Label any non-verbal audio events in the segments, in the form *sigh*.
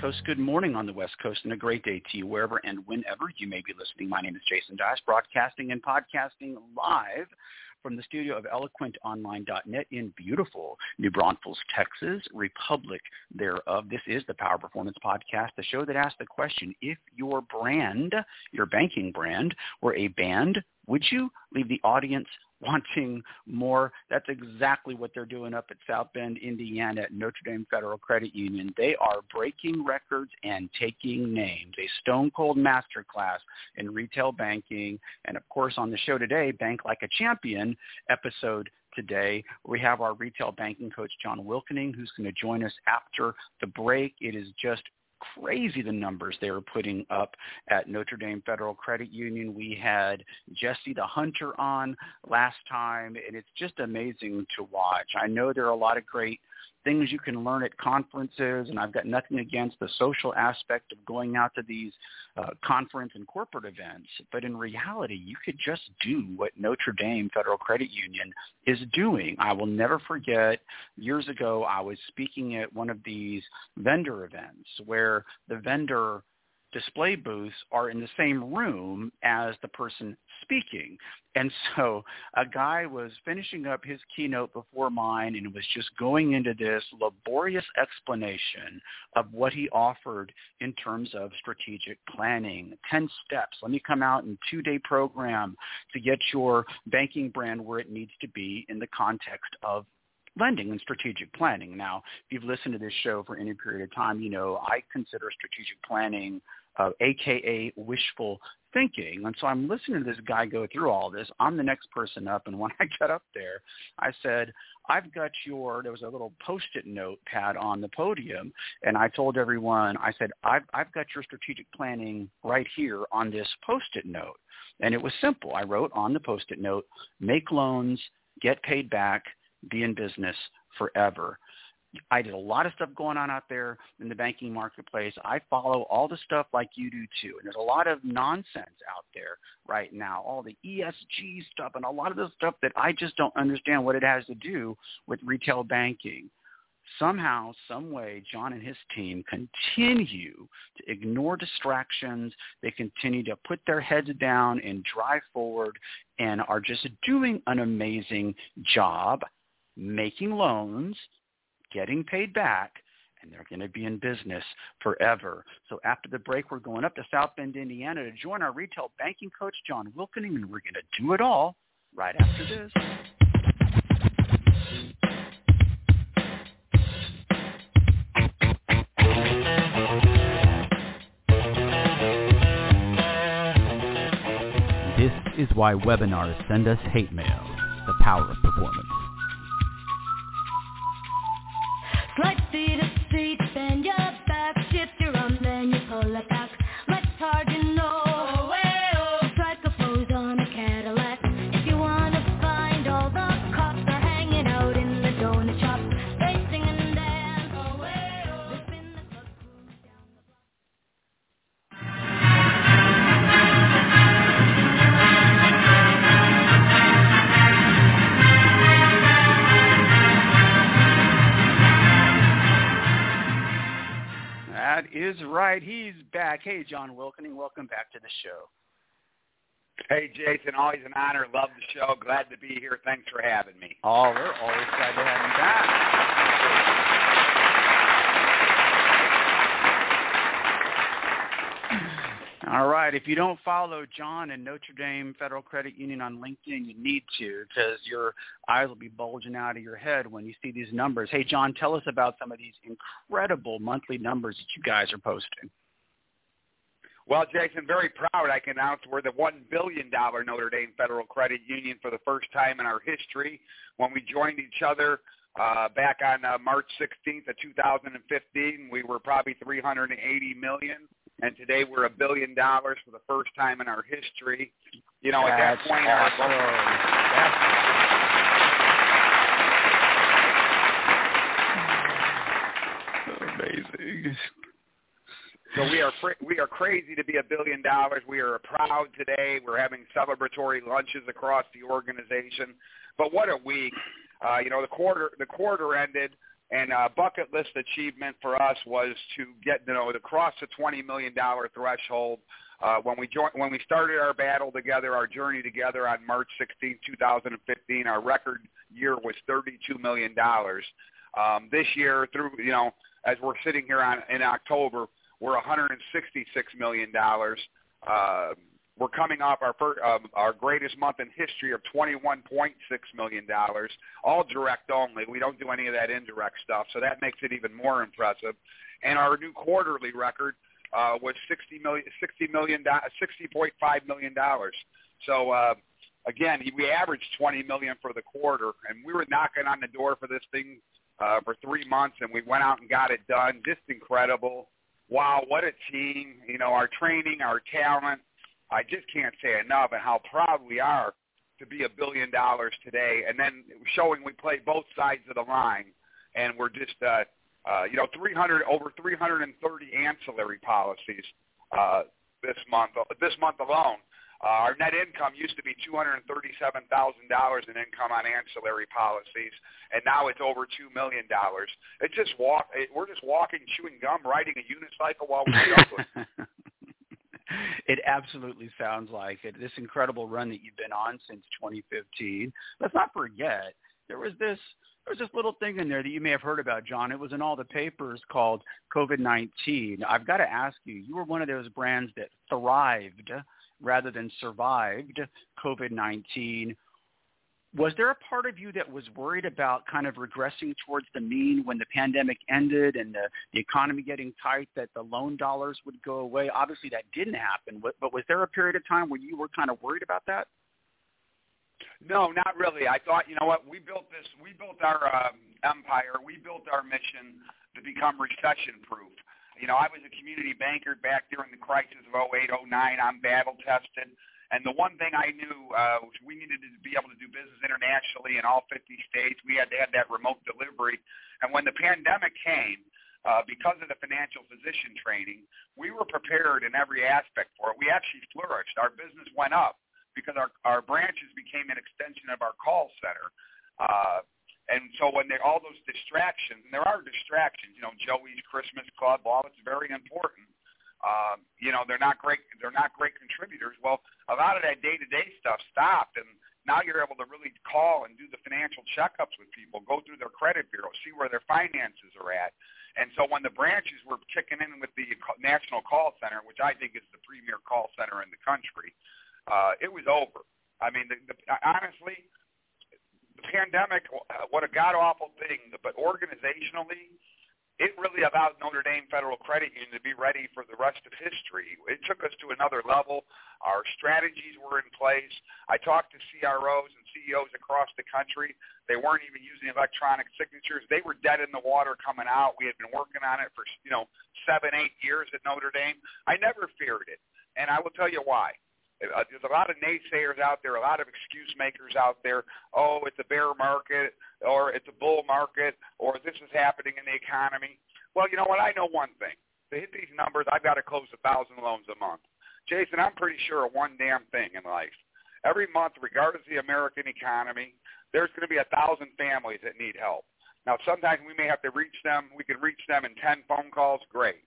Coast. Good morning on the West Coast and a great day to you wherever and whenever you may be listening. My name is Jason Dias, broadcasting and podcasting live from the studio of eloquentonline.net in beautiful New Braunfels, Texas, Republic thereof. This is the Power Performance Podcast, the show that asks the question, if your brand, your banking brand, were a band, would you leave the audience wanting more. That's exactly what they're doing up at South Bend, Indiana at Notre Dame Federal Credit Union. They are breaking records and taking names. A stone cold masterclass in retail banking. And of course on the show today, Bank Like a Champion episode today. We have our retail banking coach, John Wilkening, who's going to join us after the break. It is just crazy the numbers they were putting up at Notre Dame Federal Credit Union. We had Jesse the Hunter on last time, and it's just amazing to watch. I know there are a lot of great things you can learn at conferences, and I've got nothing against the social aspect of going out to these uh, conference and corporate events. But in reality, you could just do what Notre Dame Federal Credit Union is doing. I will never forget years ago, I was speaking at one of these vendor events where the vendor display booths are in the same room as the person speaking. And so a guy was finishing up his keynote before mine and was just going into this laborious explanation of what he offered in terms of strategic planning. 10 steps. Let me come out in two-day program to get your banking brand where it needs to be in the context of lending and strategic planning. Now, if you've listened to this show for any period of time, you know I consider strategic planning uh, aka wishful thinking. And so I'm listening to this guy go through all this. I'm the next person up, and *laughs* when I got up there, I said, "I've got your." There was a little post-it note pad on the podium, and I told everyone, I said, "I've I've got your strategic planning right here on this post-it note." And it was simple. I wrote on the post-it note, "Make loans, get paid back, be in business forever." I did a lot of stuff going on out there in the banking marketplace. I follow all the stuff like you do too. And there's a lot of nonsense out there right now, all the ESG stuff and a lot of the stuff that I just don't understand what it has to do with retail banking. Somehow, some way, John and his team continue to ignore distractions. They continue to put their heads down and drive forward and are just doing an amazing job making loans getting paid back, and they're going to be in business forever. So after the break, we're going up to South Bend, Indiana to join our retail banking coach, John Wilkening, and we're going to do it all right after this. This is why webinars send us hate mail, the power of performance. Back. Hey, John Wilkening, welcome back to the show. Hey, Jason, always an honor. Love the show. Glad to be here. Thanks for having me. Oh, we're always glad to have you back. All right. If you don't follow John and Notre Dame Federal Credit Union on LinkedIn, you need to because your eyes will be bulging out of your head when you see these numbers. Hey, John, tell us about some of these incredible monthly numbers that you guys are posting. Well, Jason, very proud. I can announce we're the $1 billion Notre Dame Federal Credit Union for the first time in our history. When we joined each other uh, back on uh, March 16th of 2015, we were probably 380 million and today we're a billion dollars for the first time in our history. You know, That's at that point, our amazing. So we are fr- we are crazy to be a billion dollars. We are proud today. We're having celebratory lunches across the organization. But what a week! Uh, you know, the quarter the quarter ended And a bucket list achievement for us was to get you know to cross the twenty million dollar threshold. Uh, when we joined, when we started our battle together, our journey together on March 16, 2015, our record year was 32 million dollars. Um, this year, through you know, as we're sitting here on in October, we're 166 million dollars. Uh, we're coming off our first, um, our greatest month in history of $21.6 million, all direct only. We don't do any of that indirect stuff, so that makes it even more impressive. And our new quarterly record uh, was 60 million, 60 million, 60.5 million dollars. So uh, again, we averaged 20 million for the quarter, and we were knocking on the door for this thing uh, for three months, and we went out and got it done. Just incredible. Wow, what a team! You know, our training, our talent I just can't say enough and how proud we are to be a billion dollars today. And then showing we play both sides of the line, and we're just uh, uh, you know 300 over 330 ancillary policies uh, this month. This month alone. Uh, our net income used to be $237,000 in income on ancillary policies, and now it's over $2 million. It's just walk. It, we're just walking, chewing gum, riding a unicycle while we juggle. *laughs* it absolutely sounds like it. This incredible run that you've been on since 2015. Let's not forget there was this there was this little thing in there that you may have heard about, John. It was in all the papers called COVID-19. I've got to ask you, you were one of those brands that thrived rather than survived COVID-19 was there a part of you that was worried about kind of regressing towards the mean when the pandemic ended and the, the economy getting tight that the loan dollars would go away? Obviously that didn't happen, but, was there a period of time where you were kind of worried about that? No, not really. I thought, you know what, we built this, we built our um, empire, we built our mission to become recession proof. You know, I was a community banker back during the crisis of 08, 09. I'm battle tested. And the one thing I knew uh, was we needed to be able to do business internationally in all 50 states. We had to have that remote delivery. And when the pandemic came, uh, because of the financial physician training, we were prepared in every aspect for it. We actually flourished. Our business went up because our, our branches became an extension of our call center. Uh, and so when there all those distractions, and there are distractions, you know, Joey's Christmas Club, all it's very important. Um, you know, they're not great. They're not great contributors. Well, a lot of that day-to-day stuff stopped, and now you're able to really call and do the financial checkups with people, go through their credit bureau, see where their finances are at. And so when the branches were kicking in with the national call center, which I think is the premier call center in the country, uh, it was over. I mean, the, the, honestly, pandemic, uh, what a god awful thing. But organizationally, it really allowed Notre Dame Federal Credit Union to be ready for the rest of history. It took us to another level. Our strategies were in place. I talked to CROs and CEOs across the country. They weren't even using electronic signatures. They were dead in the water coming out. We had been working on it for, you know, seven, eight years at Notre Dame. I never feared it. And I will tell you why. Uh, there's a lot of naysayers out there, a lot of excuse makers out there. Oh, it's a bear market, or it's a bull market, or this is happening in the economy. Well, you know what? I know one thing. To hit these numbers, I've got to close a thousand loans a month. Jason, I'm pretty sure of one damn thing in life. Every month, regardless of the American economy, there's going to be a thousand families that need help. Now, sometimes we may have to reach them. We can reach them in 10 phone calls. Great.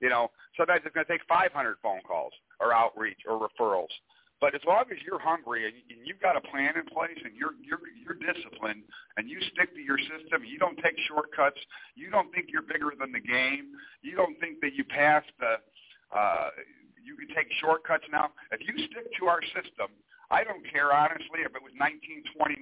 You know, sometimes it's going to take 500 phone calls or outreach or referrals. But as long as you're hungry and, you've got a plan in place and you're you're you're disciplined and you stick to your system, you don't take shortcuts. You don't think you're bigger than the game. You don't think that you pass the. Uh, you can take shortcuts now. If you stick to our system, I don't care honestly if it was 1929.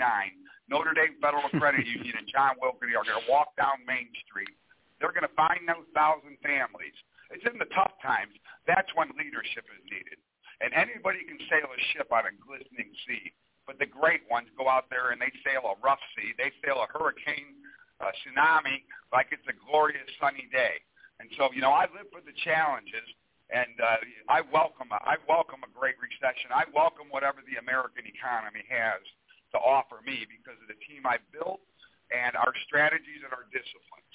Notre Dame Federal *laughs* Credit Union and John Wilkening are going to walk down Main Street. They're going to find those thousand families it's in the tough times. That's when leadership is needed. And anybody can sail a ship on a glistening sea. But the great ones go out there and they sail a rough sea. They sail a hurricane, a tsunami, like it's a glorious sunny day. And so, you know, I live for the challenges, and uh, I welcome a, I welcome a great recession. I welcome whatever the American economy has to offer me because of the team I built and our strategies and our disciplines.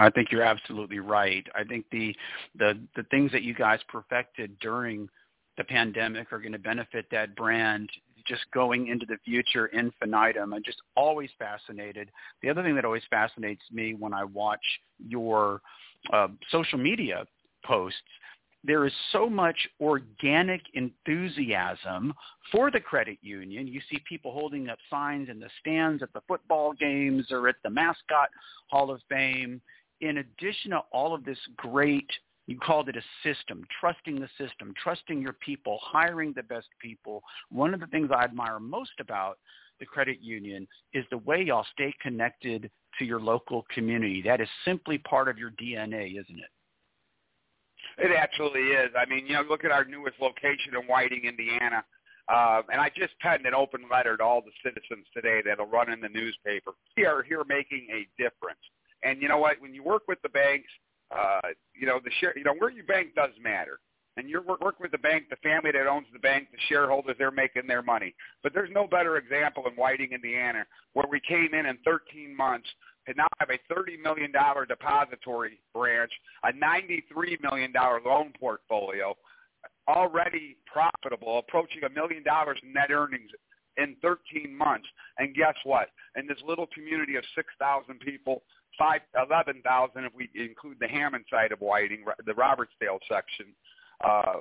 I think you're absolutely right. I think the the the things that you guys perfected during the pandemic are going to benefit that brand just going into the future infinitum. I'm just always fascinated. The other thing that always fascinates me when I watch your uh, social media posts there is so much organic enthusiasm for the credit union. You see people holding up signs in the stands at the football games or at the mascot hall of fame. In addition to all of this great, you called it a system, trusting the system, trusting your people, hiring the best people. One of the things I admire most about the credit union is the way y'all stay connected to your local community. That is simply part of your DNA, isn't it? It absolutely is. I mean, you know, look at our newest location in Whiting, Indiana. Uh, and I just penned an open letter to all the citizens today that'll run in the newspaper. We are here making a difference. And you know what? When you work with the banks, uh, you know the share, you know where you bank does matter. And you're working with the bank, the family that owns the bank, the shareholders, they're making their money. But there's no better example in Whiting, Indiana, where we came in in 13 months to now have a $30 million depository branch, a $93 million loan portfolio, already profitable, approaching a million dollars in net earnings in 13 months. And guess what? In this little community of 6,000 people, five, 11,000 if we include the Hammond side of Whiting, the Robertsdale section, uh,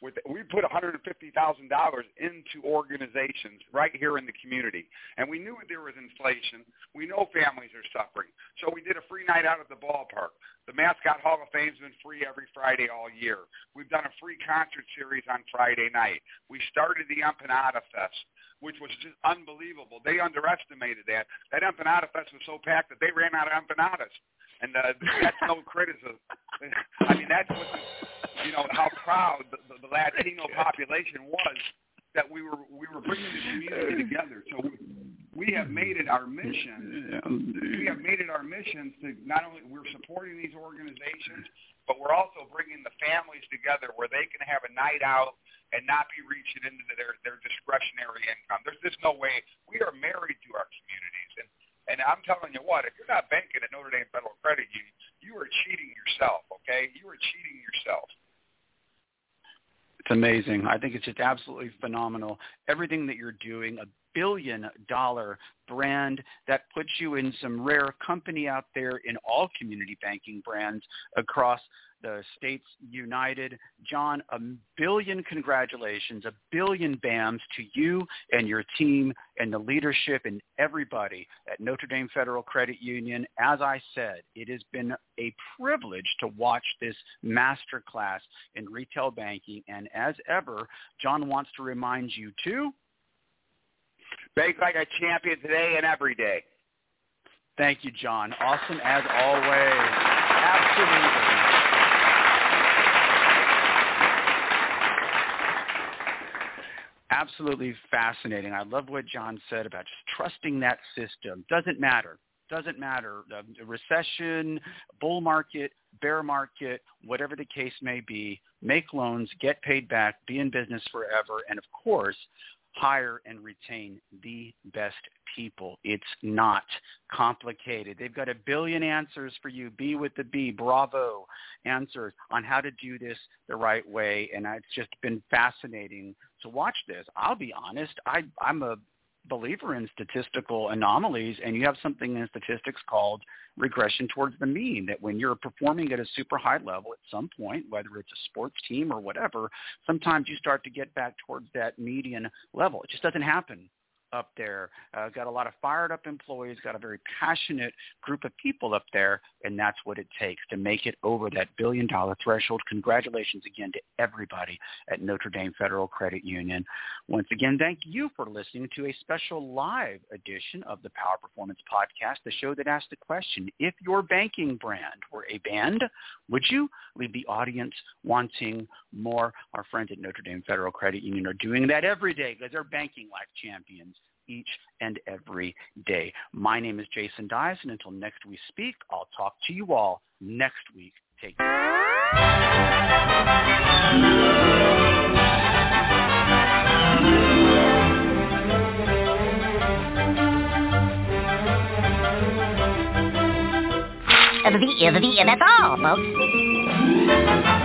with, we put $150,000 into organizations right here in the community. And we knew there was inflation. We know families are suffering. So we did a free night out at the ballpark. The Mascot Hall of Fame has been free every Friday all year. We've done a free concert series on Friday night. We started the Empanada Fest, which was just unbelievable. They underestimated that. That Empanada Fest was so packed that they ran out of empanadas. And uh, that's no *laughs* criticism. *laughs* I mean, that's what you know how proud the, the, the Latino *laughs* population was that we were we were bringing the community uh, together. So we, we have made it our mission. We have made it our mission to not only we're supporting these organizations, but we're also bringing the families together where they can have a night out and not be reaching into their their discretionary income. There's just no way we are married to our communities, and and I'm telling you what, if you're not banking at Notre Dame Federal Credit Union, you are cheating yourself. Okay, you are cheating yourself. It's amazing. I think it's just absolutely phenomenal. Everything that you're doing, billion dollar brand that puts you in some rare company out there in all community banking brands across the states united. John, a billion congratulations, a billion BAMs to you and your team and the leadership and everybody at Notre Dame Federal Credit Union. As I said, it has been a privilege to watch this master class in retail banking. And as ever, John wants to remind you too. Bank like a champion today and every day. Thank you, John. Awesome as always. Absolutely. absolutely fascinating. I love what John said about just trusting that system. Doesn't matter. Doesn't matter. A recession, bull market, bear market, whatever the case may be, make loans, get paid back, be in business forever, and of course, hire and retain the best people. It's not complicated. They've got a billion answers for you. B with the B, bravo, answers on how to do this the right way. And it's just been fascinating to watch this. I'll be honest, I, I'm a believer in statistical anomalies and you have something in statistics called regression towards the mean that when you're performing at a super high level at some point whether it's a sports team or whatever sometimes you start to get back towards that median level. It just doesn't happen up there. Uh, got a lot of fired up employees, got a very passionate group of people up there, and that's what it takes to make it over that billion dollar threshold. Congratulations again to everybody at Notre Dame Federal Credit Union. Once again, thank you for listening to a special live edition of the Power Performance Podcast, the show that asks the question, if your banking brand were a band, would you leave the audience wanting more? Our friends at Notre Dame Federal Credit Union are doing that every day because they're banking life champions each and every day. My name is Jason Dyes, and until next we speak, I'll talk to you all next week. Take care. The, the, that's all, folks.